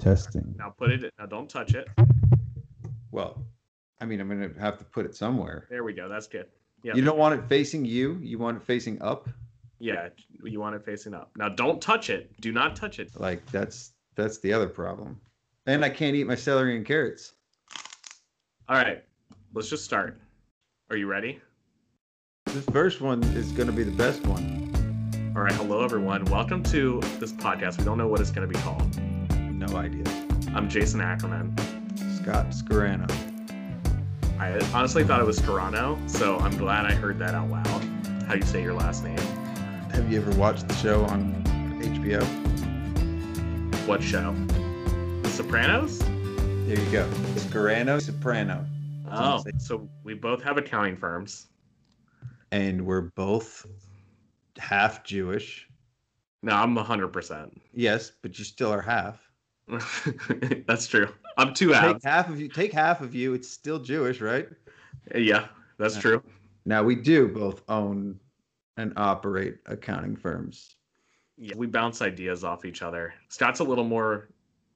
Testing. Now put it. Now don't touch it. Well, I mean, I'm gonna have to put it somewhere. There we go. That's good. Yeah. You don't want it facing you. You want it facing up. Yeah. You want it facing up. Now don't touch it. Do not touch it. Like that's that's the other problem. And I can't eat my celery and carrots. All right. Let's just start. Are you ready? This first one is gonna be the best one. All right. Hello, everyone. Welcome to this podcast. We don't know what it's going to be called. No idea. I'm Jason Ackerman. Scott Scarano. I honestly thought it was Scarano, so I'm glad I heard that out loud. How do you say your last name? Have you ever watched the show on HBO? What show? The Sopranos? There you go. Scarano Soprano. Oh, so we both have accounting firms. And we're both half Jewish. No, I'm 100%. Yes, but you still are half. that's true. I'm two Take half of you. Take half of you. It's still Jewish, right? Yeah, that's Yeah. true. Now we do both own and operate accounting firms. Yeah, we bounce ideas off each other. Scott's a little more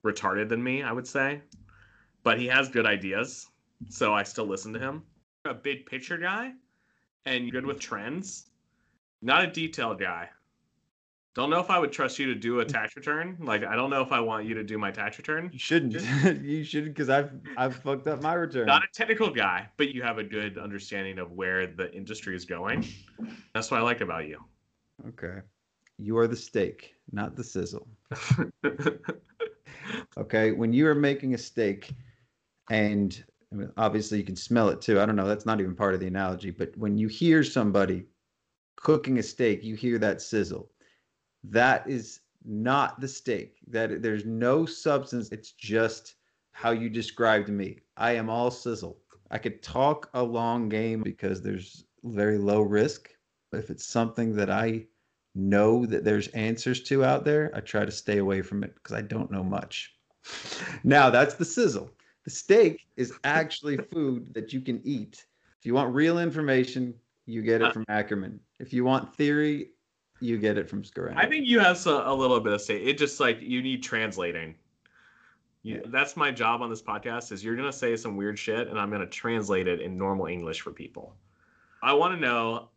retarded than me, I would say, but he has good ideas, so I still listen to him. A big picture guy and good with trends, not a detailed guy. Don't know if I would trust you to do a tax return. Like, I don't know if I want you to do my tax return. You shouldn't. you shouldn't because I've I've fucked up my return. Not a technical guy, but you have a good understanding of where the industry is going. That's what I like about you. Okay. You are the steak, not the sizzle. Okay. When you are making a steak, and I mean, obviously you can smell it too. I don't know. That's not even part of the analogy. But when you hear somebody cooking a steak, you hear that sizzle. That is not the steak. That there's no substance. It's just how you described me. I am all sizzle. I could talk a long game because there's very low risk. If it's something that I know that there's answers to out there, I try to stay away from it because I don't know much. Now that's the sizzle. The steak is actually food that you can eat. If you want real information, you get Uh, it from Ackerman. If you want theory, you get it from Scarano. I think you have so, a little bit of say. It just like you need translating. You, Yeah. That's my job on this podcast. Is you're gonna say some weird shit, and I'm gonna translate it in normal English for people. I want to know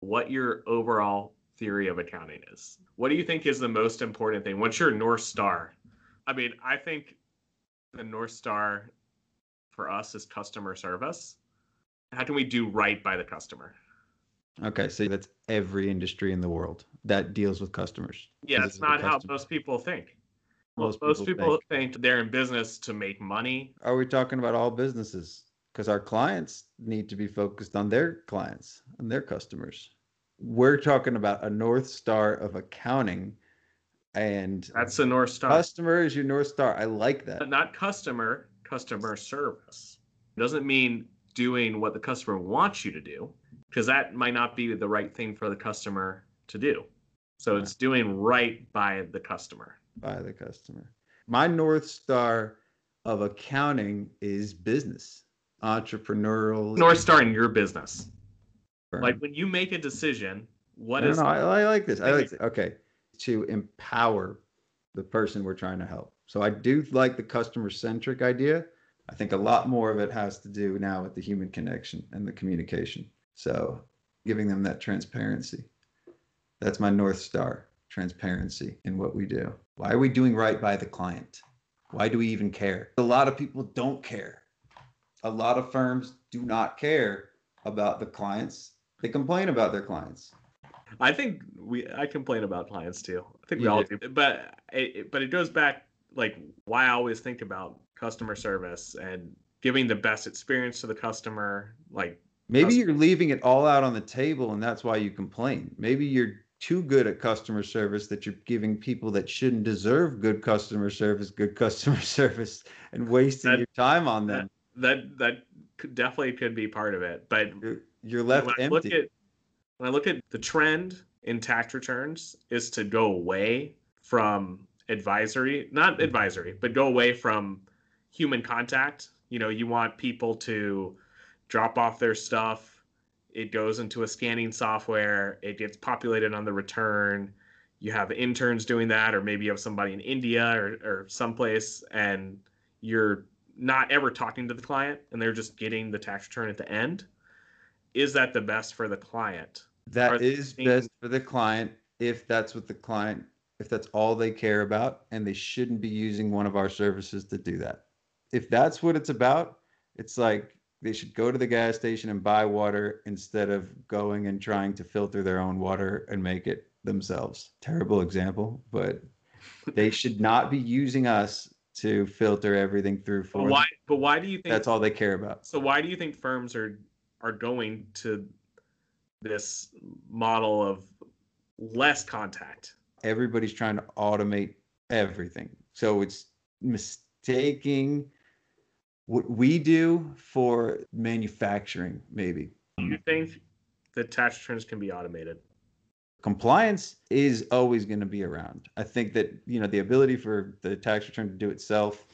what your overall theory of accounting is. What do you think is the most important thing? What's your north star? I mean, I think the north star for us is customer service. How can we do right by the customer? Okay, so that's every industry in the world that deals with customers. Yeah, it's not how most people think. Most Most, people people think. they're in business to make money. Are we talking about all businesses? Because our clients need to be focused on their clients and their customers. We're talking about a north star of accounting, and That's the North Star. customer is your north star. I like that. But not customer, customer service. Doesn't mean doing what the customer wants you to do, because that might not be the right thing for the customer to do. So it's doing right by the customer. by the customer. My north star of accounting is business, entrepreneurial. North Star in your business. firm. Like when you make a decision, what no, is no, I, I like this. I like this. Okay, to empower the person we're trying to help. So I do like the customer centric idea. I think a lot more of it has to do now with the human connection and the communication. So giving them that transparency. That's my north star. Transparency in what we do. Why are we doing right by the client? Why do we even care? A lot of people don't care. A lot of firms do not care about the clients. They complain about their clients. I think we I complain about clients too. I think we You all do. do. But it, it- but it goes back like why I always think about customer service and giving the best experience to the customer. Like Maybe you're leaving it all out on the table and that's why you complain. Maybe you're too good at customer service that you're giving people that shouldn't deserve good customer service good customer service and wasting That- your time on them. that that could, definitely could be part of it. But You're, you're left when I look empty. at when I look at the trend in tax returns is to go away from advisory, not advisory, but go away from human contact. You know, you want people to drop off their stuff. It goes into a scanning software. It gets populated on the return. you have interns doing that, or maybe you have somebody in India or, or someplace, and you're not ever talking to the client and they're just getting the tax return at the end. Is that the best for the client? That Are is things- best for the client if that's what the client, if that's all they care about, and they shouldn't be using one of our services to do that. If that's what it's about, it's like they should go to the gas station and buy water instead of going and trying to filter their own water and make it themselves. Terrible example, but they should not be using us to filter everything through But why? them. But why do you think That's all they care about. So why do you think firms are are going to this model of less contact? everybody's trying to automate everything. So it's mistaking what we do for manufacturing, maybe. Do you think that tax returns can be automated? Compliance is always going to be around. I think that, you know, the ability for the tax return to do itself,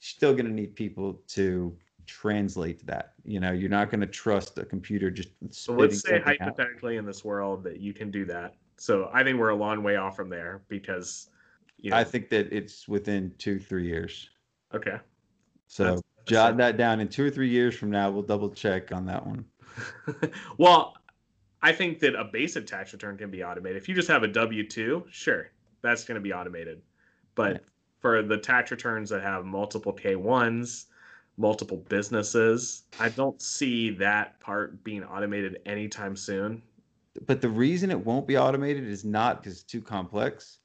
still going to need people to translate that. You know, you're not going to trust a computer just So let's say something out. hypothetically in this world that you can do that. So I think we're a long way off from there because you know, I think that it's within two, three years. okay. So that's jot that down. In two or three years from now, we'll double check on that one. well, I think that a basic tax return can be automated. If you just have a W two, sure, that's going to be automated. But Yeah. for the tax returns that have multiple K ones, multiple businesses, I don't see that part being automated anytime soon. but the reason it won't be automated is not because it's too complex.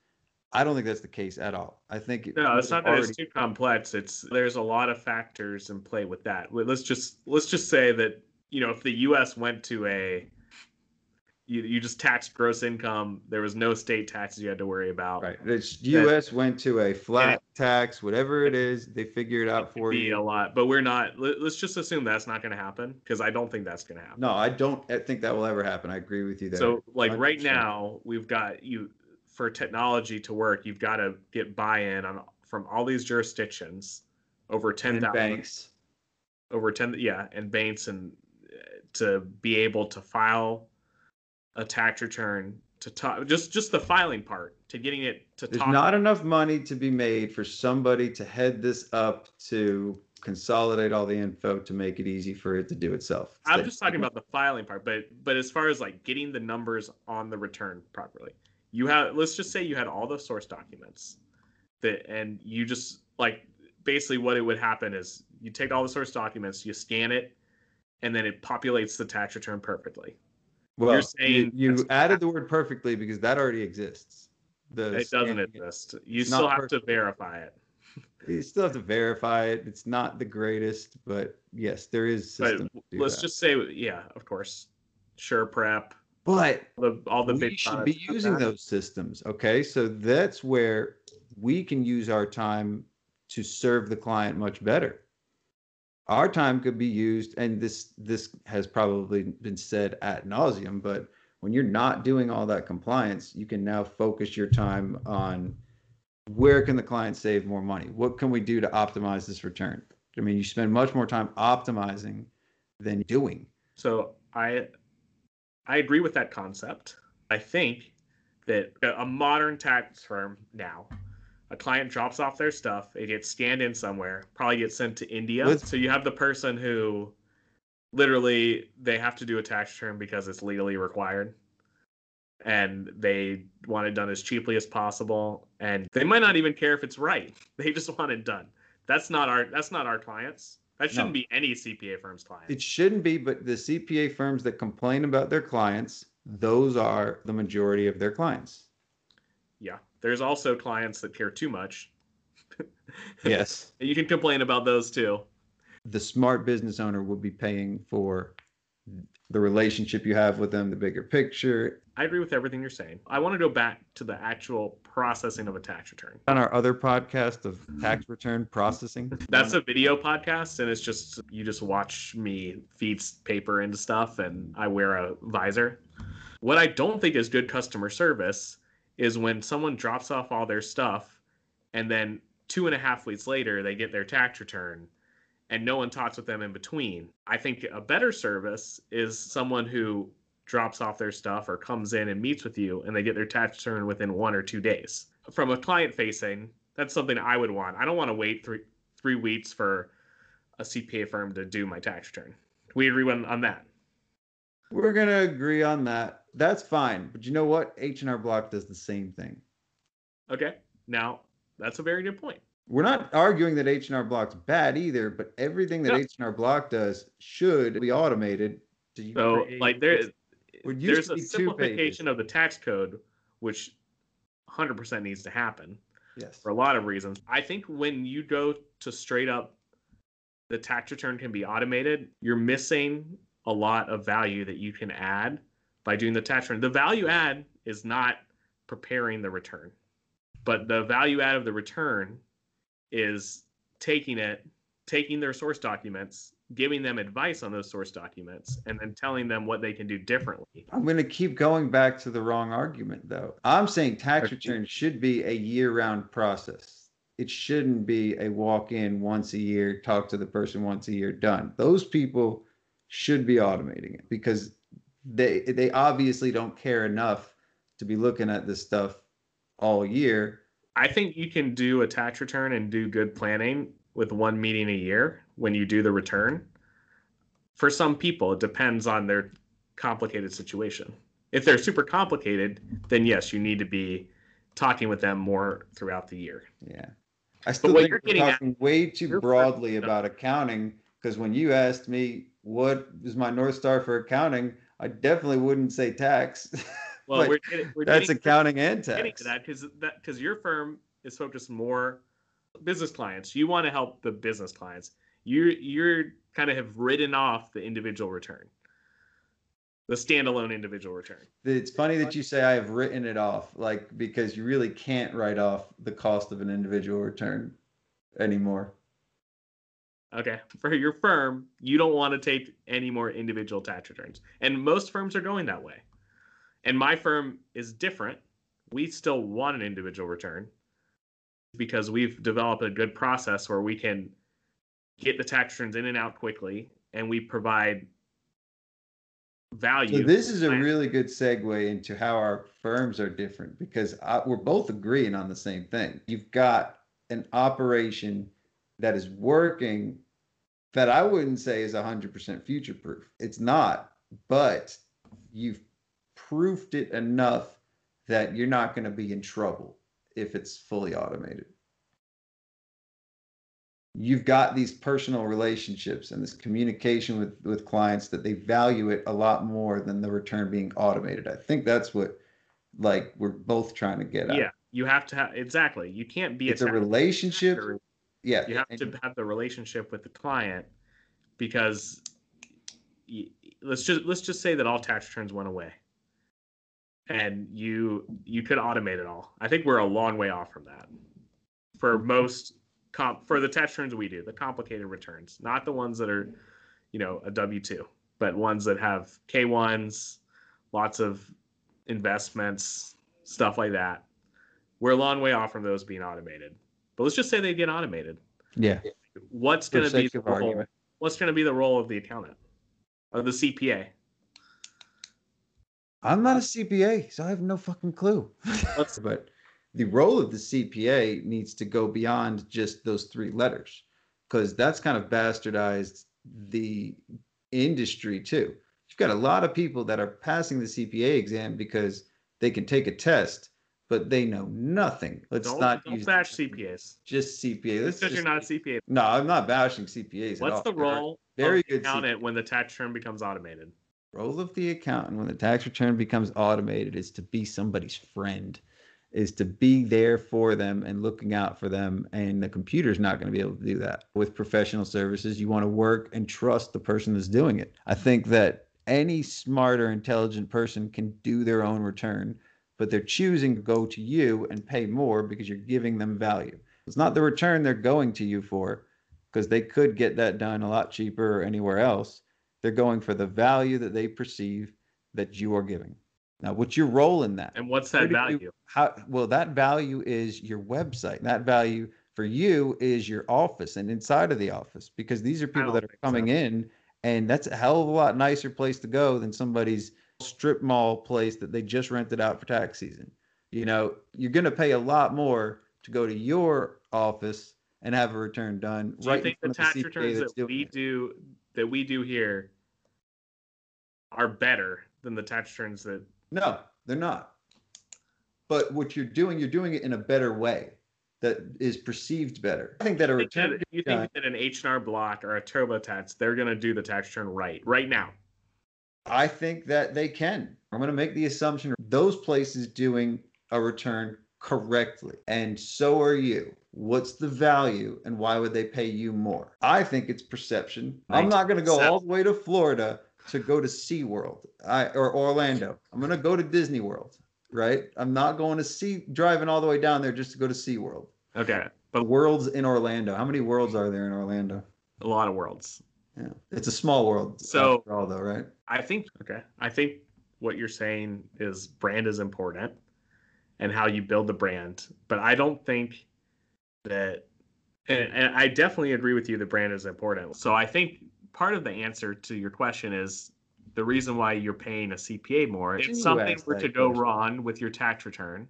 I don't think that's the case at all. I think No, it's not that it's too complex. It's there's a lot of factors in play with that. Let's just let's just say that you know if the U.S. went to a you you just taxed gross income, there was no state taxes you had to worry about. right. It's U.S. went to a flat tax, whatever it is, they figure it out for be you. a lot, but we're not. let- Let's just assume that's not going to happen because I don't think that's going to happen. No, I don't I think that will ever happen. I agree with you there. So, like right 100%. now, we've got you for technology to work. You've got to get buy-in on from all these jurisdictions, over ten banks. over 10 yeah and banks and uh, to be able to file a tax return to talk just just the filing part to getting it to There's talk not enough money to be made for somebody to head this up to consolidate all the info to make it easy for it to do itself. i'm It's just talking about the filing part but but as far as like getting the numbers on the return properly you have let's just say you had all the source documents that and you just like basically what it would happen is you take all the source documents you scan it and then it populates the tax return perfectly Well, You're saying you, that's- added the word perfectly because that already exists. The it doesn't exist you still have to verify it You still have to verify it. It's not the greatest, but yes, there is but let's that. just say yeah of course sure prep But the, all the we should be using those systems. Okay, so that's where we can use our time to serve the client much better. Our time could be used, and this this has probably been said at nauseum, but when you're not doing all that compliance, you can now focus your time on where can the client save more money? What can we do to optimize this return? I mean, you spend much more time optimizing than doing. so i i agree with that concept. I think that a modern tax firm now a client drops off their stuff it gets scanned in somewhere probably gets sent to india. Let's- so you have the person who literally they have to do a tax return because it's legally required. And they want it done as cheaply as possible. And they might not even care if it's right. They just want it done. That's not our that's not our clients that shouldn't No. be any cpa firm's client It shouldn't be, but the CPA firms that complain about their clients, those are the majority of their clients. yeah there's also clients that care too much Yes. and you can complain about those too the smart business owner would be paying for the relationship you have with them, the bigger picture. i agree with everything you're saying i want to go back to the actual processing of a tax return On our other podcast of tax return processing, That's a video podcast, and it's just you just watch me feed paper into stuff, and I wear a visor. What I don't think is good customer service is when someone drops off all their stuff, and then two and a half weeks later they get their tax return, and no one talks with them in between. I think a better service is someone who drops off their stuff or comes in and meets with you and they get their tax return within one or two days. From a client facing, that's something I would want. I don't want to wait three three weeks for a CPA firm to do my tax return. We agree on, on that. We're gonna agree on that. That's fine. But you know what? H and R Block does the same thing. Okay. Now that's a very good point. We're not arguing that H and R Block's bad either, but everything that No. H and R Block does should be automated. To So create- like there Would used there's a simplification of the tax code which 100% needs to happen yes. for a lot of reasons. I think when you go to straight up the tax return can be automated, you're missing a lot of value that you can add by doing the tax return. The value add is not preparing the return, but the value add of the return is taking it, taking their source documents, giving them advice on those source documents, and then telling them what they can do differently. I'm going to keep going back to the wrong argument, though. I'm saying tax returns should be a year round process. It shouldn't be a walk in once a year, talk to the person once a year, done. Those people should be automating it because they they obviously don't care enough to be looking at this stuff all year. I think you can do a tax return and do good planning with one meeting a year when you do the return. For some people, it depends on their complicated situation. If they're super complicated, then yes, you need to be talking with them more throughout the year. Yeah. I still think you're we're getting at- talking way too broadly about accounting because when you asked me what is my North Star for accounting, I definitely wouldn't say tax. Well, we're getting, we're That's getting, accounting and getting tax. to that because that because your firm is focused more business clients. You want to help the business clients. You you're kind of have written off the individual return, the standalone individual return. It's funny that you say I have written it off, like because you really can't write off the cost of an individual return anymore. Okay. For your firm, you don't want to take any more individual tax returns. And most firms are going that way. And my firm is different. We still want an individual return because we've developed a good process where we can get the tax returns in and out quickly and we provide value. So this is a really good segue into how our firms are different because I, we're both agreeing on the same thing. You've got an operation that is working that I wouldn't say is 100% future proof. It's not, but you've proofed it enough that you're not going to be in trouble if it's fully automated. You've got these personal relationships and this communication with, with clients that they value it a lot more than the return being automated. I think that's what like we're both trying to get at. yeah, you have to have exactly. You can't be It's a relationship. Yeah. you have and- to have the relationship with the client because y- let's just let's just say that all tax returns went away and you you could automate it all. I think we're a long way off from that. For most comp for the tax returns we do the complicated returns not the ones that are you know a w2 but ones that have k1s lots of investments stuff like that. We're a long way off from those being automated but let's just say they get automated. Yeah. what's going to be the role, what's going to be the role of the accountant of the CPA? I'm not a CPA, so I have no fucking clue. but the role of the CPA needs to go beyond just those three letters because that's kind of bastardized the industry too. You've got a lot of people that are passing the CPA exam because they can take a test, but they know nothing. Let's Don't, not don't bash CPAs just CPA. Let's because you're not a CPA. No, I'm not bashing CPAs. at What's the role Very good. CPA. accountant when the tax return becomes automated? Role of the accountant when the tax return becomes automated is to be somebody's friend is to be there for them and looking out for them and the computer's not going to be able to do that. With professional services you want to work and trust the person that's doing it. I think that any smarter intelligent person can do their own return but they're choosing to go to you and pay more because you're giving them value. It's not the return they're going to you for because they could get that done a lot cheaper anywhere else they're going for the value that they perceive that you are giving. Now, what's your role in that? And what's that do you- value? How well that value is your website. That value for you is your office and inside of the office because these are people that are think so. coming in and that's a hell of a lot nicer place to go than somebody's strip mall place that they just rented out for tax season. You know, you're going to pay a lot more to go to your office and have a return done. Do right you think the in front of tax CPA returns that we it. do that we do here are better than the tax turns that No, they're not. But what you're doing, you're doing it in a better way that is perceived better. I think that a return that, you think that an H&R Block or a turbo TurboTax they're going to do the tax turn right right now. I think that they can. I'm going to make the assumption those places doing a return correctly, and so are you. What's the value, and why would they pay you more? I think it's perception. I'm not going to go all the way to Florida to go to SeaWorld I, or Orlando. I'm going to go to Disney World, right? I'm not going to see driving all the way down there just to go to SeaWorld. Okay, but worlds in Orlando. How many worlds are there in Orlando? a lot of worlds. Yeah, it's a small world. So- all, though, right? I think okay. I think what you're saying is brand is important and how you build the brand, but I don't think that and, and I definitely agree with you The brand is important. So I think part of the answer to your question is the reason why you're paying a CPA more. If something were to go question. wrong with your tax return,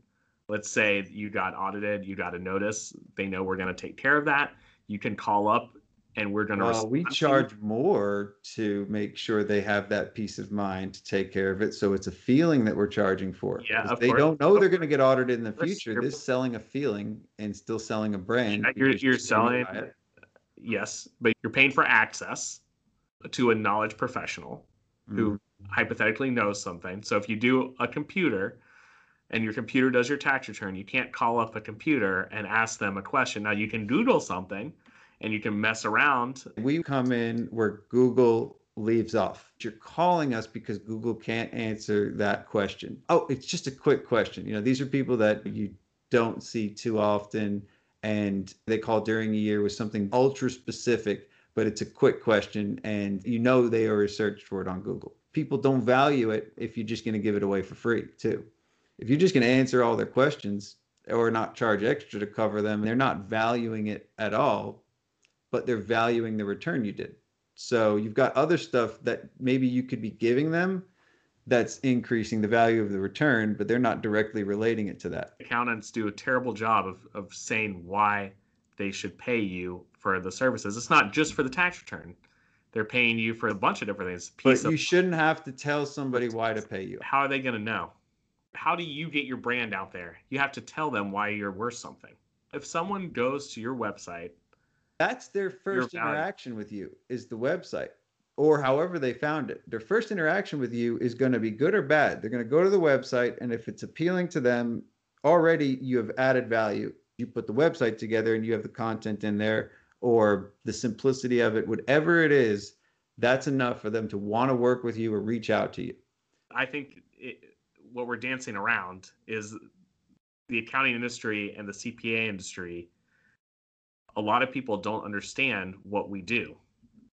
let's say you got audited, you got a notice, they know we're going to take care of that. You can call up and we're going to Well, we charge more to make sure they have that peace of mind to take care of it. So it's a feeling that we're charging for. Yeah, they course. don't know they're going to get audited in the future. you're- This is selling a feeling and still selling a brand. You're- you're selling- yes, but you're paying for access to a knowledge professional who Mm-hmm. hypothetically knows something. So if you do a computer and your computer does your tax return, you can't call up a computer and ask them a question. Now you can Google something and you can mess around. We come in where Google leaves off. You're calling us because Google can't answer that question. Oh, it's just a quick question. You know, these are people that you don't see too often and they call during the year with something ultra specific, but it's a quick question and you know they already searched for it on Google. People don't value it if you're just going to give it away for free, too. If you're just going to answer all their questions or not charge extra to cover them, they're not valuing it at all but they're valuing the return you did. So you've got other stuff that maybe you could be giving them that's increasing the value of the return, but they're not directly relating it to that. Accountants do a terrible job of, of saying why they should pay you for the services. It's not just for the tax return. They're paying you for a bunch of different things. But Piece of you shouldn't have to tell somebody why to pay you. how are they going to know? How do you get your brand out there? You have to tell them why you're worth something. If someone goes to your website, That's their first interaction with you is the website or however they found it. Their first interaction with you is going to be good or bad. They're going to go to the website and if it's appealing to them, already you have added value. You put the website together and you have the content in there or the simplicity of it, whatever it is, that's enough for them to want to work with you or reach out to you. I think it, what we're dancing around is the accounting industry and the CPA industry. A lot of people don't understand what we do,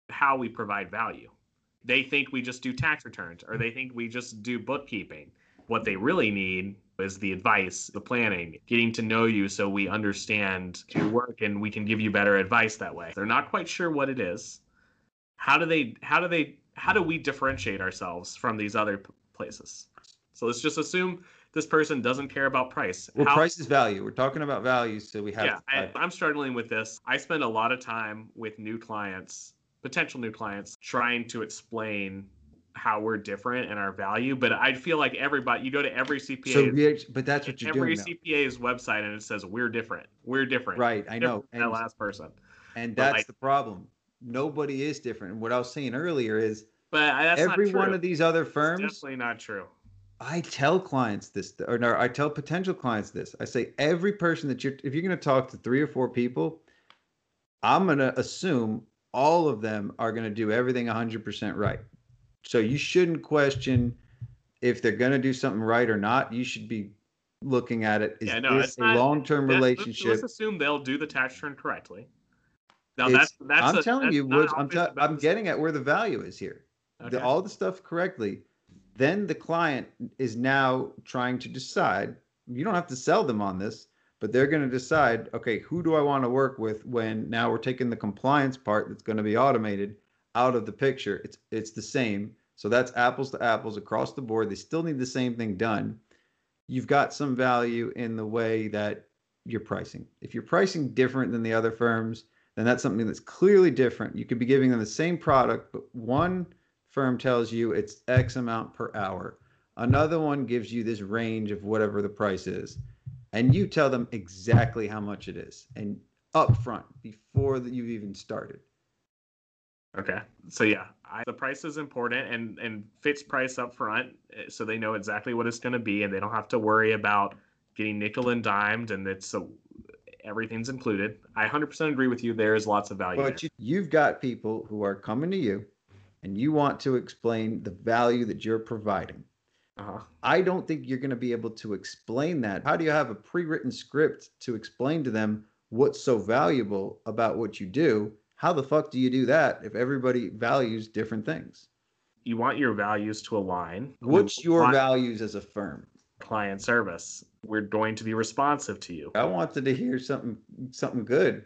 how we provide value. They think we just do tax returns or they think we just do bookkeeping. What they really need is the advice, the planning, getting to know you so we understand your work and we can give you better advice that way. They're not quite sure what it is. How do they how do they how do we differentiate ourselves from these other places? So let's just assume this person doesn't care about price. Well, How- price is value. We're talking about value, so we have yeah, I, I'm struggling with this. I spend a lot of time with new clients, potential new clients, trying to explain how we're different and our value. But I feel like everybody, you go to every CPA, so we but that's what you're every doing. now. CPA's website, and it says we're different. We're different. Right, I know. Different than that And- last person. And But, that's like- the problem. Nobody is different. And what I was saying earlier is But uh, that's every not true. one of these other It's firms, definitely not true. I tell clients this, or no, I tell potential clients this. I say every person that you're, if you're going to talk to three or four people, I'm going to assume all of them are going to do everything 100% right. So you shouldn't question if they're going to do something right or not. You should be looking at it. Is Yeah, no, this a not- long-term Let's- let's- relationship? Let's assume they'll do the tax return correctly. Now It's- that's that's. I'm a- telling that's you, I'm, about I'm getting at where the value is here. the, all the stuff correctly, then the client is now trying to decide. You don't have to sell them on this, but they're going to decide, okay, who do I want to work with when now we're taking the compliance part that's going to be automated out of the picture. It's it's the same, So that's apples to apples across the board. They still need the same thing done. You've got some value in the way that you're pricing. If you're pricing different than the other firms, then that's something that's clearly different. You could be giving them the same product, but one firm tells you it's X amount per hour. Another one gives you this range of whatever the price is. And you tell them exactly how much it is and upfront before that you've even started. Okay. So yeah, I, the price is important and and fits price up front eh, so they know exactly what it's going to be and they don't have to worry about getting nickel and dimed and it's a, everything's included. I 100% agree with you. There is lots of value. But you, you've got people who are coming to you and you want to explain the value that you're providing. uh-huh. I don't think you're going to be able to explain that. How do you have a pre written script to explain to them what's so valuable about what you do? How the fuck do you do that if everybody values different things? You want your values to align. What's your values as a firm? client service? We're going to be responsive to you. I wanted to hear something something good.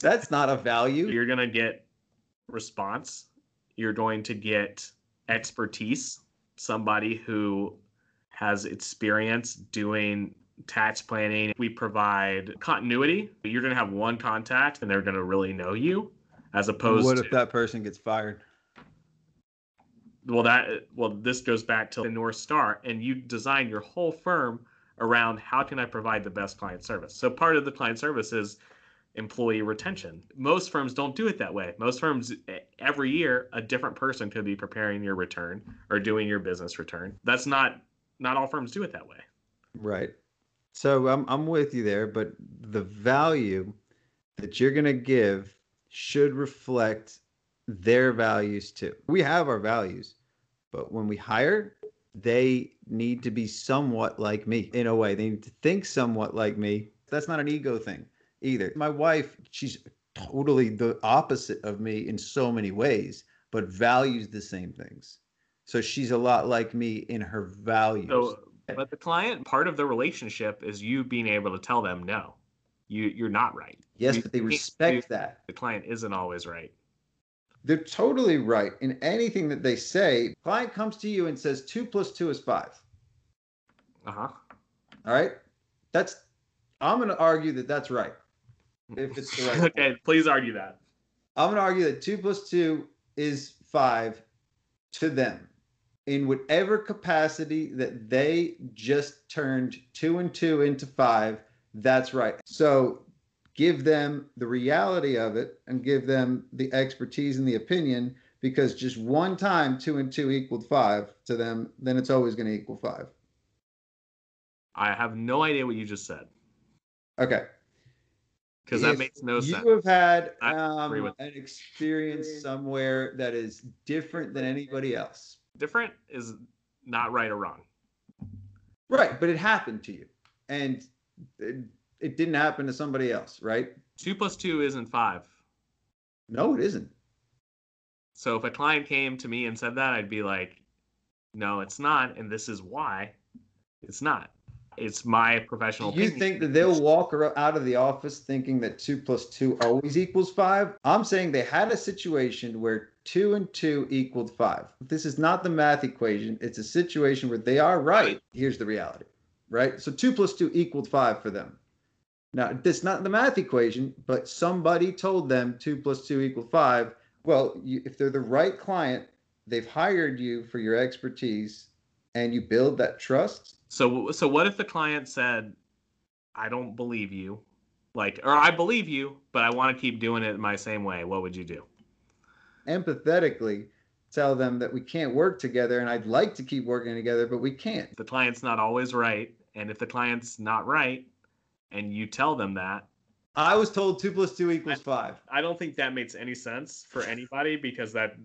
That's not a value. You're going to get response. You're going to get expertise, somebody who has experience doing tax planning. We provide continuity. You're going to have one contact and they're going to really know you as opposed to What to if that person gets fired? well that well this goes back to the north star and you design your whole firm around how can i provide the best client service so part of the client service is employee retention most firms don't do it that way most firms every year a different person could be preparing your return or doing your business return that's not not all firms do it that way Right. So I'm I'm with you there, but the value that you're going to give should reflect their values too. We have our values, but when we hire, they need to be somewhat like me in a way. They need to think somewhat like me. That's not an ego thing either. My wife, she's totally the opposite of me in so many ways, but values the same things. So she's a lot like me in her values. so but the client part of the relationship is you being able to tell them no you you're not right yes, you but they respect do- that. the client isn't always right They're totally right in anything that they say. Client comes to you and says two plus two is five. uh-huh All right, that's. I'm going to argue that that's right. If it's the right. okay please argue that I'm going to argue that two plus two is five to them in whatever capacity that they just turned two and two into five. That's right. So give them the reality of it and give them the expertise and the opinion because just one time two and two equaled five to them, then it's always going to equal five. i have no idea what you just said Okay. Because that makes no you sense You have had um, an experience somewhere that is different than anybody else. different is not right or wrong Right, but it happened to you, and it, it didn't happen to somebody else, right? two plus two isn't five No, it isn't. so if a client came to me and said that i'd be like no it's not and this is why it's not it's my professional Do you opinion. think that they'll walk out of the office thinking that two plus two always equals five? I'm saying they had a situation where two and two equaled five. This is not the math equation. It's a situation where they are right. Here's the reality, right? So two plus two equaled five for them. Now, that's not the math equation, but somebody told them two plus two equal five. Well, you, if they're the right client, they've hired you for your expertise and you build that trust. So so what if the client said, "I don't believe you," like, or "I believe you, but I want to keep doing it my same way." What would you do? empathetically tell them that we can't work together and I'd like to keep working together, but we can't. The client's not always right, and if the client's not right, and you tell them that, I was told two plus two equals five. I don't think that makes any sense for anybody because that.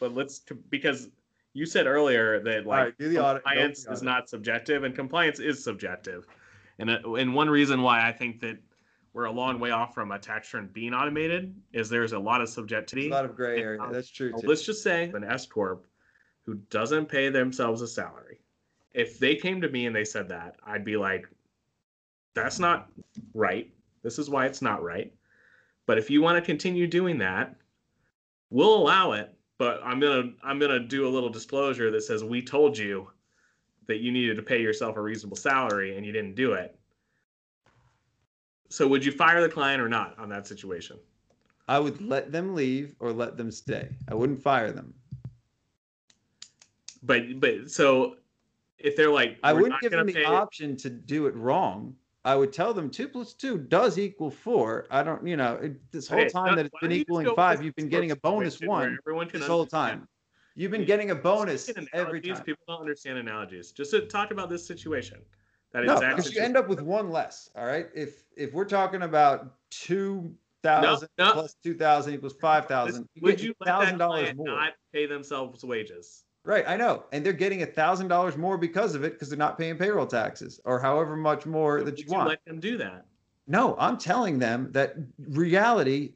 But let's because you said earlier that like right, do the audit, compliance is not subjective and compliance is subjective, and uh, and one reason why I think that we're a long way off from a tax return being automated is there's a lot of There's subjectivity. a lot of gray area. That's true too. let's just say an S corp who doesn't pay themselves a salary. If they came to me and they said that, I'd be like, "That's not right. This is why it's not right." But if you want to continue doing that, we'll allow it, but I'm gonna I'm gonna do a little disclosure that says we told you that you needed to pay yourself a reasonable salary and you didn't do it. So would you fire the client or not on that situation? I would let them leave or let them stay. I wouldn't fire them. But but so if they're like I wouldn't give them the pay-" option to do it wrong. I would tell them two plus two does equal four. I don't, you know, it, this whole Okay, time no, that it's been you equaling five, you've been getting a bonus one everyone can this whole time. You've been getting a bonus every time. People don't understand analogies. Just to talk about this situation. That No, exact because you end up with one less. All right. If if we're talking about two thousand no. plus two thousand equals five thousand, Would you thousand dollars more? not pay themselves wages? Right, I know, and they're getting a thousand dollars more because of it because they're not paying payroll taxes or however much more that Would you you want. let them do that? No, I'm telling them that reality,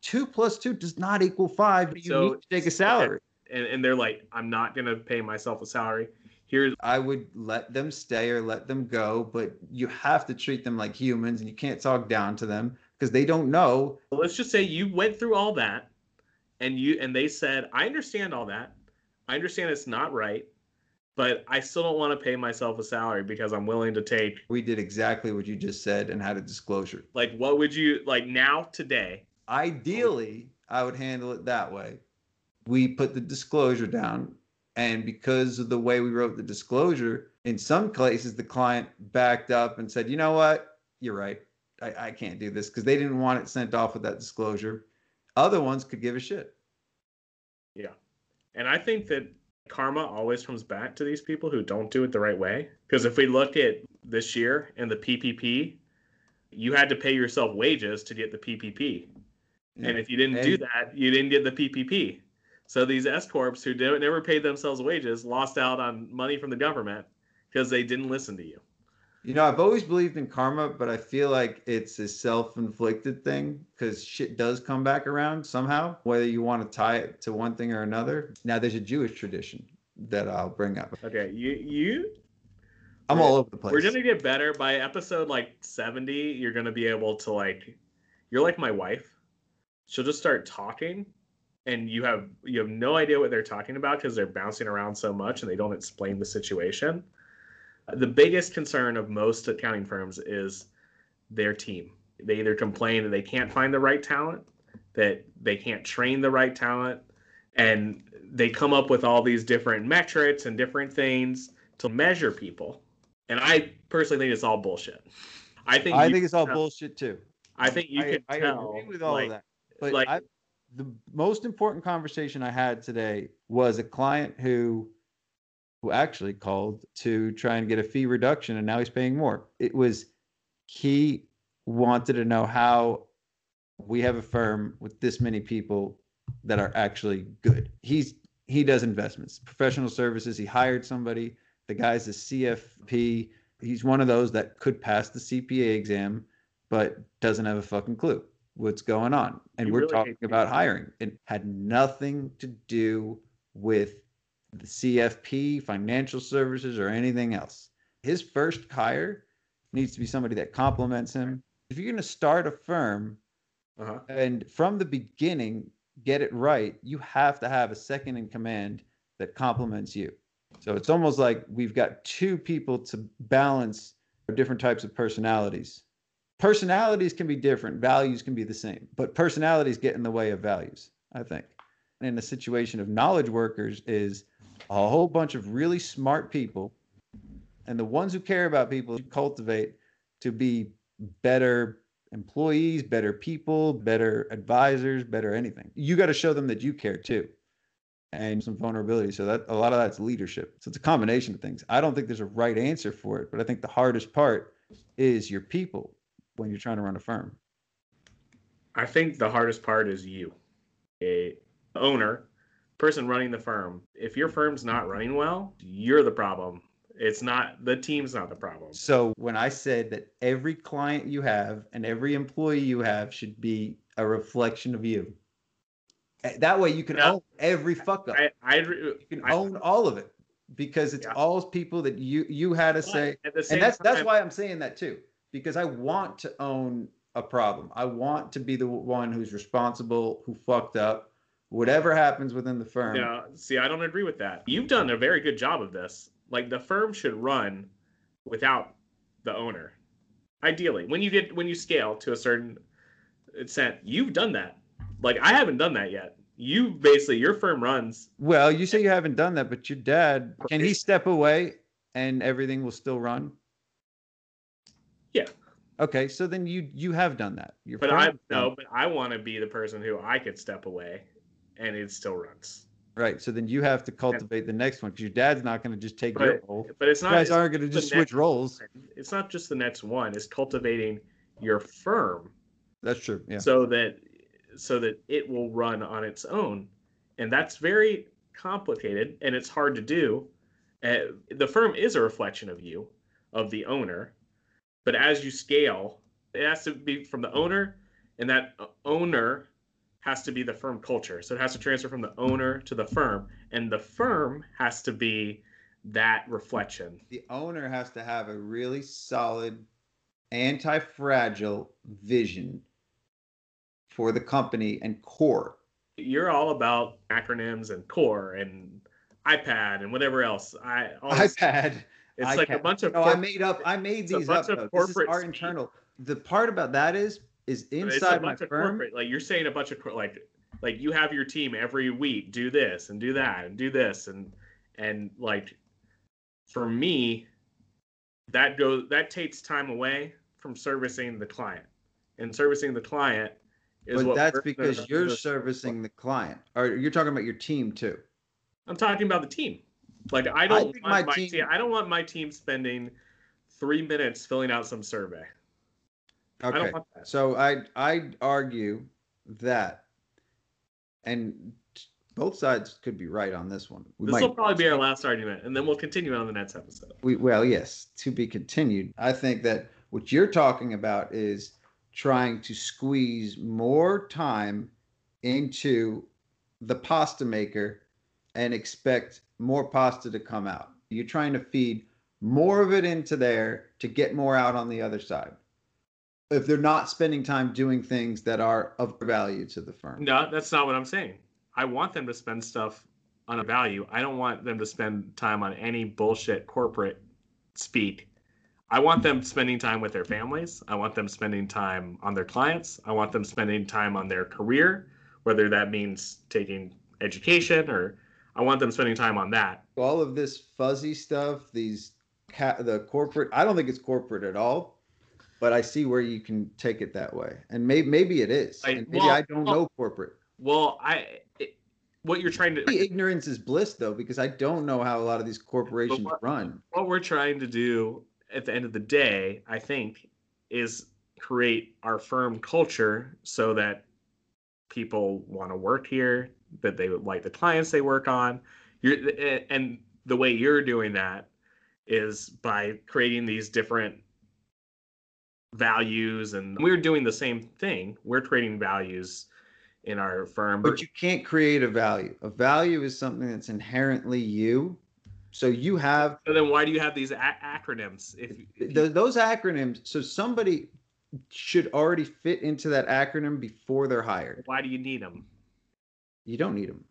two plus two does not equal five. but You So- need to take a salary. And, and they're like, I'm not gonna pay myself a salary. Here's I would let them stay or let them go, but you have to treat them like humans, and you can't talk down to them because they don't know. Let's just say you went through all that and you and they said i understand all that i understand it's not right but i still don't want to pay myself a salary because i'm willing to take We did exactly what you just said and had a disclosure. like what would you like now today Ideally, I would handle it that way. We put the disclosure down, and because of the way we wrote the disclosure, in some cases, the client backed up and said, you know what? You're right. I, I can't do this because they didn't want it sent off with that disclosure. Other ones could give a shit. And i think that karma always comes back to these people who don't do it the right way because if we look at this year and the ppp you had to pay yourself wages to get the ppp And if you didn't do that, you didn't get the PPP. So these S corps who never paid themselves wages lost out on money from the government because they didn't listen to you. You know, I've always believed in karma, but I feel like it's a self-inflicted thing because shit does come back around somehow, whether you want to tie it to one thing or another. Now, there's a Jewish tradition that I'll bring up. Okay, you you I'm all over the place. we're gonna get better by episode like 70. You're gonna be able to like, you're like my wife. She'll just start talking, and you have you have no idea what they're talking about because they're bouncing around so much and they don't explain the situation. The biggest concern of most accounting firms is their team. They either complain that they can't find the right talent, that they can't train the right talent, and they come up with all these different metrics and different things to measure people. And I personally think it's all bullshit. I think I think it's all tell- bullshit too. I think you I, can I tell. agree with all like, of that. But like- I, the most important conversation I had today was a client who who actually called to try and get a fee reduction and now he's paying more. It was he wanted to know how we have a firm with this many people that are actually good. He's he does investments, professional services. He hired somebody. The guy's a CFP. He's one of those that could pass the CPA exam, but doesn't have a fucking clue what's going on. And You we're really talking about hiring. It had nothing to do with the CFP, financial services, or anything else. His first hire needs to be somebody that complements him. If you're going to start a firm uh-huh. and from the beginning get it right, you have to have a second in command that complements you. So it's almost like we've got two people to balance different types of personalities. Personalities can be different, values can be the same, but personalities get in the way of values, I think. And In a situation of knowledge workers is a whole bunch of really smart people and the ones who care about people you cultivate to be better employees, better people, better advisors, better anything. You got to show them that you care too. And some vulnerability. So that a lot of that's leadership. So it's a combination of things. I don't think there's a right answer for it, but I think the hardest part is your people when you're trying to run a firm. I think the hardest part is you, a owner, person running the firm. If your firm's not running well, you're the problem. It's not the team's not the problem. So when I said that every client you have and every employee you have should be a reflection of you. Eh, That way you can Yeah. own every fuck up. I I, you can I- own all of it because it's Yeah. all people that you you had to but say at the same and that's that's why i'm saying that too because i want to own a problem i want to be the one who's responsible who fucked up whatever happens within the firm. Yeah, see, I don't agree with that. You've done a very good job of this. Like the firm should run without the owner. Ideally, when you get when you scale to a certain extent, you've done that. Like I haven't done that yet. You basically your firm runs. Well, you say you haven't done that, but your dad can he step away and everything will still run? Yeah. Okay, so then you you have done that. Your But I no, but I want to be the person who I could step away, and it still runs. right. So then you have to cultivate the next one because your dad's not going to just take your role. but it's You not. guys it's aren't going to just switch roles. one. It's not just the next one. It's cultivating your firm That's true. Yeah. so that so that it will run on its own and that's very complicated and it's hard to do uh, the firm is a reflection of you of the owner but as you scale it has to be from the owner and that owner has to be the firm culture. So it has to transfer from the owner to the firm and the firm has to be that reflection. The owner has to have a really solid anti-fragile vision for the company and core. You're all about acronyms and core and ipad and whatever else. I ipad. It's like a bunch of no i made up i made these bunch up this is corporate our speak. internal. The part about that is is inside my firm. corporate like you're saying a bunch of like like you have your team every week do this and do that and do this and and like for me that goes that takes time away from servicing the client. And servicing the client is but that's because you're servicing the client. Or you're talking about your team too. I'm talking about the team. Like i don't think want my my team- team i don't want my team spending three minutes filling out some survey. i okay. that. So i i argue that and both sides could be right on this one. We this might- will probably be our last argument and then we'll continue on the next episode. We well yes to be continued. I think that what you're talking about is trying to squeeze more time into the pasta maker and expect more pasta to come out. You're trying to feed more of it into there to get more out on the other side if they're not spending time doing things that are of value to the firm No, that's not what I'm saying. I want them to spend stuff on a value. I don't want them to spend time on any bullshit corporate speak. I want them spending time with their families. I want them spending time on their clients. I want them spending time on their career, whether that means taking education or I want them spending time on that. all of this fuzzy stuff, these ca- the corporate. I don't think it's corporate at all, but I see where you can take it that way, and maybe maybe it is. And maybe well, I don't well- know corporate. Well, I it, what you're trying to ignorance is bliss, though, because I don't know how a lot of these corporations what- run. what we're trying to do at the end of the day, I think, is create our firm culture so that people want to work here, that they would like the clients they work on. You're, and the way you're doing that is by creating these different values, and we're doing the same thing. We're creating values in our firm, But you can't create a value. A value is something that's inherently you. So you have so then why do you have these a- acronyms? If, if you- those acronyms. So somebody should already fit into that acronym before they're hired. why do you need them? You don't need them.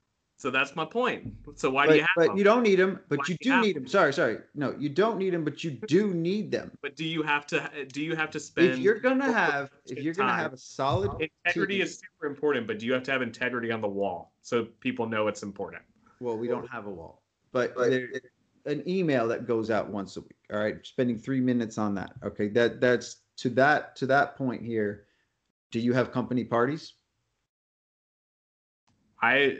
So that's my point. So why but, do you have but them? you don't need them but Why you do you do need them sorry sorry no you don't need them but you do need them But do you have to? Do you have to spend? if you're gonna have if you're gonna have a solid integrity team- is super important, but do you have to have integrity on the wall so people know it's important? well we don't have a wall but there, an email that goes out once a week all right spending three minutes on that okay that that's to that to that point here do you have company parties I,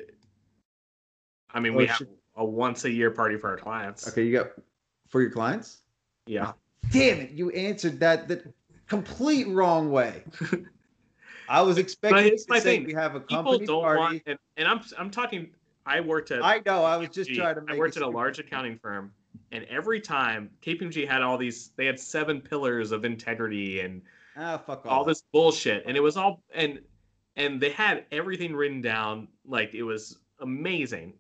I mean, Or we have should- a once a year party for our clients. okay you got for your clients Yeah. damn it you answered that the complete wrong way i was expecting to my say thing. we have a company People don't party want, and, and I'm I'm talking. I worked at. i know i was just KPMG. trying to make I worked at a large accounting firm, and every time KPMG had all these, they had seven pillars of integrity and ah fuck all off. this bullshit and it was all and and they had everything written down like it was amazing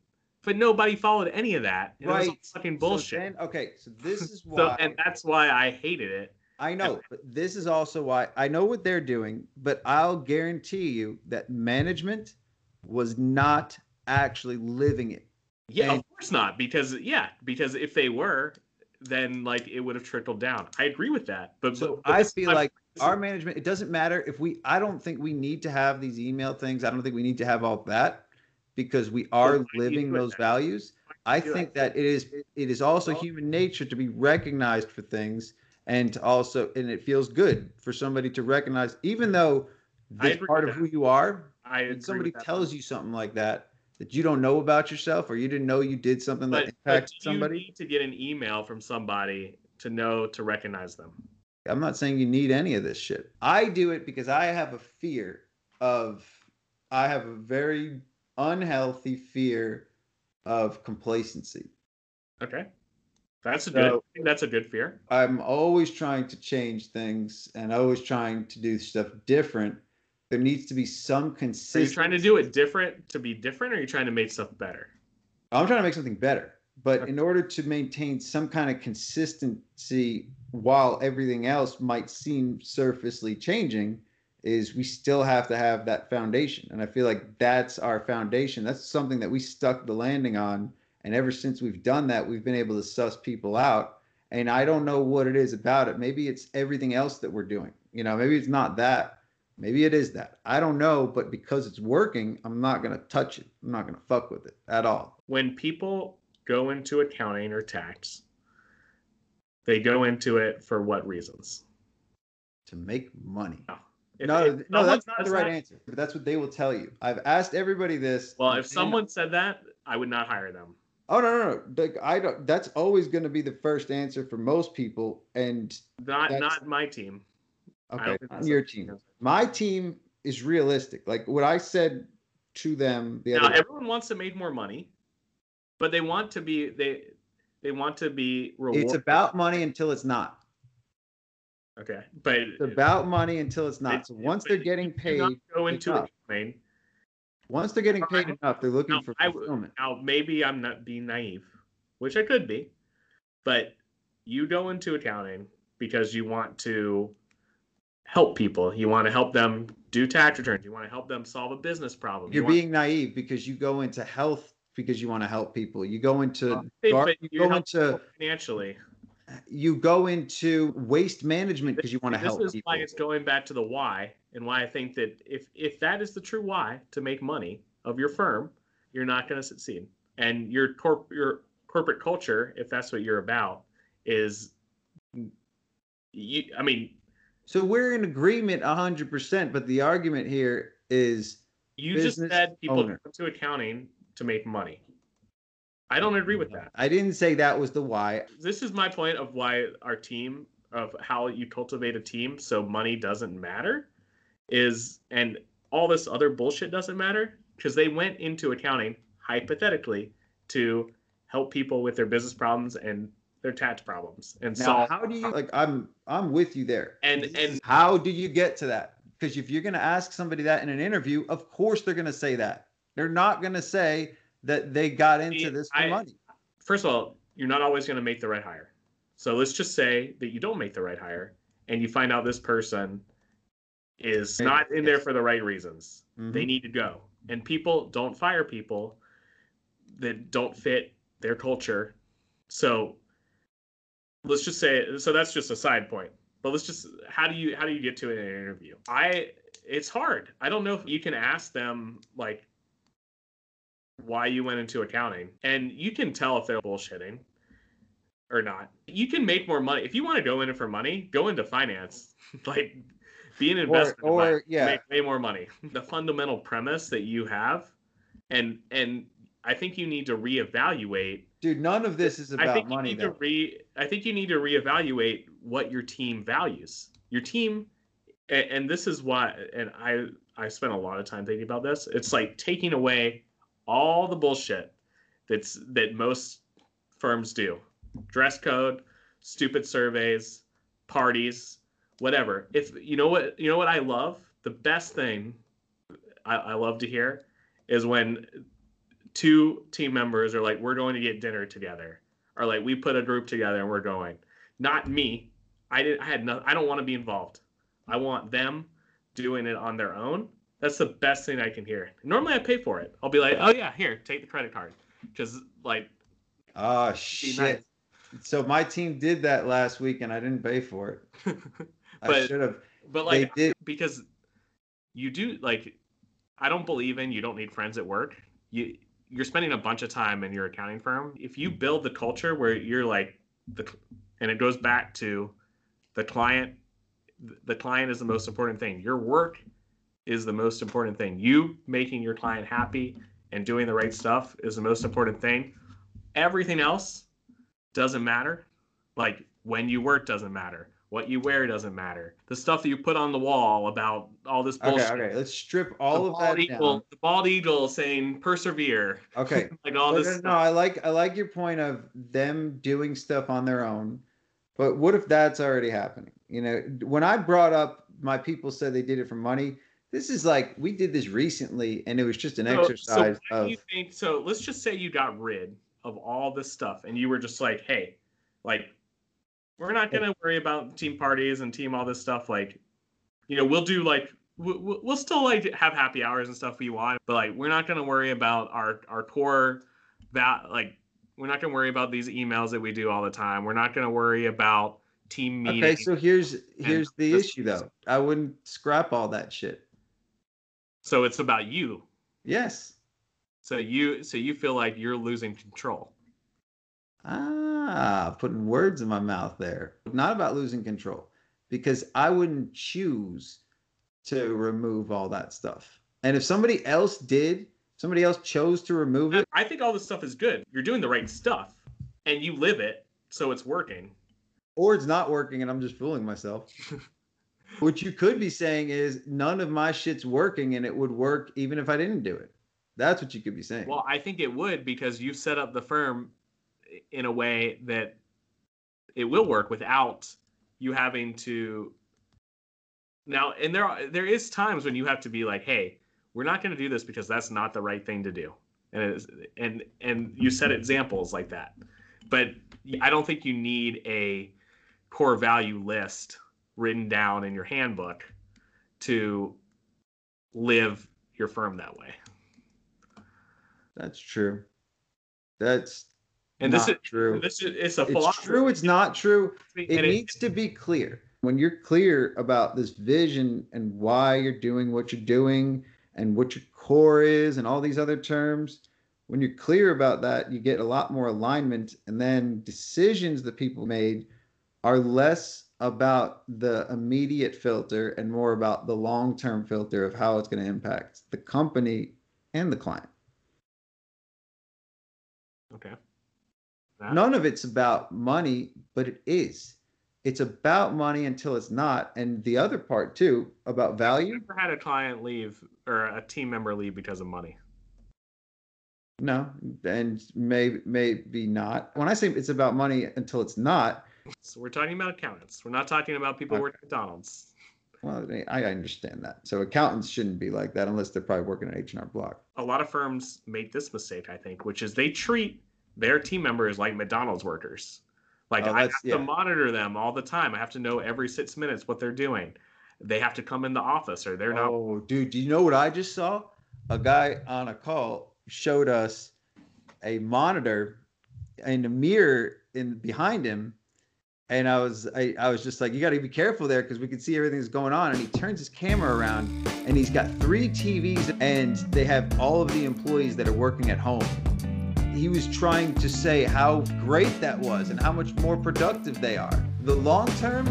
but nobody followed any of that and it was all Right. fucking So bullshit then- okay, so this is why so and that's why i hated it I know, but this is also why I know what they're doing, but I'll guarantee you that management was not actually living it. Yeah, And- of course not. Because yeah, because if they were, then like it would have trickled down. I agree with that. But, So but, I feel like our management, it doesn't matter if we, I don't think we need to have these email things. I don't think we need to have all that because we are you living those values. I think that it is, it is also human nature to be recognized for things and to also, and it feels good for somebody to recognize, even mm-hmm. though I this part of who you are, I when somebody tells you something like that, that you don't know about yourself or you didn't know you did something but, that but impacted you somebody. need to get an email from somebody to know to recognize them. I'm not saying you need any of this shit. I do it because I have a fear of, I have a very unhealthy fear of complacency. Okay, that's a So- good. I think that's a good fear. I'm always trying to change things and always trying to do stuff different. There needs to be some consistency. Are you trying to do it different to be different, or are you trying to make stuff better? I'm trying to make something better. But Okay. in order to maintain some kind of consistency while everything else might seem surfacely changing, is we still have to have that foundation. And I feel like that's our foundation. That's something that we stuck the landing on. And ever since we've done that, we've been able to suss people out. And I don't know what it is about it. Maybe it's everything else that we're doing. You know, maybe it's not that. Maybe it is that. I don't know. But because it's working, I'm not going to touch it. I'm not going to fuck with it at all. When people go into accounting or tax, they go into it for what reasons? to make money. Oh. If- no, if no, that's not the right that- answer. But that's what they will tell you. I've asked everybody this. Well, if someone said that, I would not hire them. oh no, no, no, like, I don't. That's always going to be the first answer for most people. And Not not my team. Okay, don't think on that's your team, my team is realistic. Like what I said to them the Now other. day. everyone wants to make more money, but they want to be they they want to be rewarded. It's about money until it's not. Okay, but It's about money until it's not. It- So once they're getting paid, go into enough. accounting. once they're getting paid I- enough, they're looking No, for I fulfillment. Now maybe I'm not being naive, which I could be, but you go into accounting because you want to help people. You want to help them do tax returns. You want to help them solve a business problem. You You're want- being naive because you go into health because you want to help people. You go into Hey, gar- you go into financially. You go into waste management because you want to help. this is people. why it's going back to the why and why i think that if if that is the true why to make money of your firm you're not going to succeed and your corp your corporate culture if that's what you're about is you i mean So we're in agreement hundred percent, but the argument here is you just said people owner. go to accounting to make money i don't agree with that I didn't say that was the why. this is my point of why our team of how you cultivate a team so money doesn't matter is and all this other bullshit doesn't matter because they went into accounting hypothetically to help people with their business problems and their tax problems and Now, solve how do you like? I'm I'm with you there. and and how do you get to that? Because if you're going to ask somebody that in an interview, of course they're going to say that. They're not going to say that they got into this for I- money. first of all you're not always going to make the right hire. So let's just say that you don't make the right hire and you find out this person is not in there for the right reasons. They Mhm. need to go. And people don't fire people that don't fit their culture. So let's just say so that's just a side point. But let's just how do you how do you get to an interview? I it's hard. I don't know if you can ask them like why you went into accounting and you can tell if they're bullshitting or not you can make more money if you want to go in it for money go into finance like be an investor in or finance, yeah. make way more money the fundamental premise that you have and and i think you need to reevaluate Dude, none of this is about I think money. you need though. to re. I think you need to reevaluate what your team values. Your team, and, and this is why. And I I spent a lot of time thinking about this. It's like taking away all the bullshit that's that most firms do. Dress code, stupid surveys, parties, whatever. If you know what you know what I love, the best thing I, I love to hear is when two team members are like, we're going to get dinner together, or like we put a group together and we're going. Not me. I didn't. I had no. I don't want to be involved. I want them doing it on their own. That's the best thing I can hear. Normally I pay for it. I'll be like, oh yeah, here, take the credit card. Because like Oh shit. nice. So my team did that last week and I didn't pay for it. I should have. but like because you do like I don't believe in you don't need friends at work. You you're spending a bunch of time in your accounting firm. If you build the culture where you're like the and it goes back to the client the client is the most important thing. Your work is the most important thing. You making your client happy and doing the right stuff is the most important thing. Everything else doesn't matter. Like when you work doesn't matter. What you wear doesn't matter. The stuff that you put on the wall about all this bullshit. okay. okay. Let's strip The all of that eagle, down. the bald eagle saying persevere, Okay. like all But this. no, stuff. no, I like I like your point of them doing stuff on their own. But what if that's already happening? You know, when I brought up my people said they did it for money. This is like we did this recently, and it was just an So- exercise so of think so? Let's just say you got rid of all this stuff, and you were just like, "Hey, like, we're not gonna worry about team parties and team all this stuff. Like, you know, we'll do like we- we- we'll still like have happy hours and stuff we want, but like we're not gonna worry about our our core that like we're not gonna worry about these emails that we do all the time. We're not gonna worry about team meetings. Okay, so here's here's the issue though. I wouldn't scrap all that shit. So it's about you. Yes. So you so you feel like you're losing control. Ah, putting words in my mouth there. Not about losing control, because I wouldn't choose to remove all that stuff. And if somebody else did, somebody else chose to remove it, I think all this stuff is good. You're doing the right stuff, and you live it, so it's working. or it's not working and I'm just fooling myself. what you could be saying is none of my shit's working and it would work even if I didn't do it. That's what you could be saying. Well, I think it would because you've set up the firm in a way that it will work without you having to. Now, and there are, there is times when you have to be like, "Hey, we're not going to do this because that's not the right thing to do," and it is, and and you set examples like that. But I don't think you need a core value list written down in your handbook to live your firm that way. That's true. That's And not this is true. this is it's a it's philosophy. true, it's not true. and It it- needs to be clear. When you're clear about this vision and why you're doing what you're doing and what your core is and all these other terms, when you're clear about that, you get a lot more alignment. And then decisions that people made are less about the immediate filter and more about the long term filter of how it's going to impact the company and the client. okay. That- None of it's about money, but it is. It's about money until it's not. And the other part, too, about value. I've never had a client leave or a team member leave because of money. no, and may maybe not. When I say it's about money until it's not, So we're talking about accountants. We're not talking about people Okay. working at McDonald's. well, I understand that. So accountants shouldn't be like that unless they're probably working at H and R Block. A lot of firms make this mistake, I think, which is they treat their team members like McDonald's workers. Like Oh, I have that's- to monitor them all the time. I have to know every six minutes what they're doing. They have to come in the office or they're not. Oh, dude, do you know what I just saw? A guy on a call showed us a monitor and a mirror in behind him. And I was I, I was just like, you gotta be careful there because we can see everything that's going on. And he turns his camera around and he's got three TVs and they have all of the employees that are working at home. He was trying to say how great that was and how much more productive they are. The long term,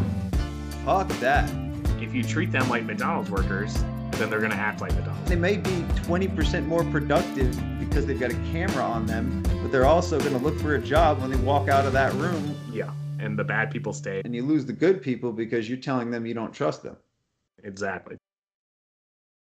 fuck that. If you treat them like McDonald's workers, then they're going to act like McDonald's. They may be 20% more productive because they've got a camera on them, but they're also going to look for a job when they walk out of that room. Yeah. And the bad people stay. And you lose the good people because you're telling them you don't trust them. Exactly.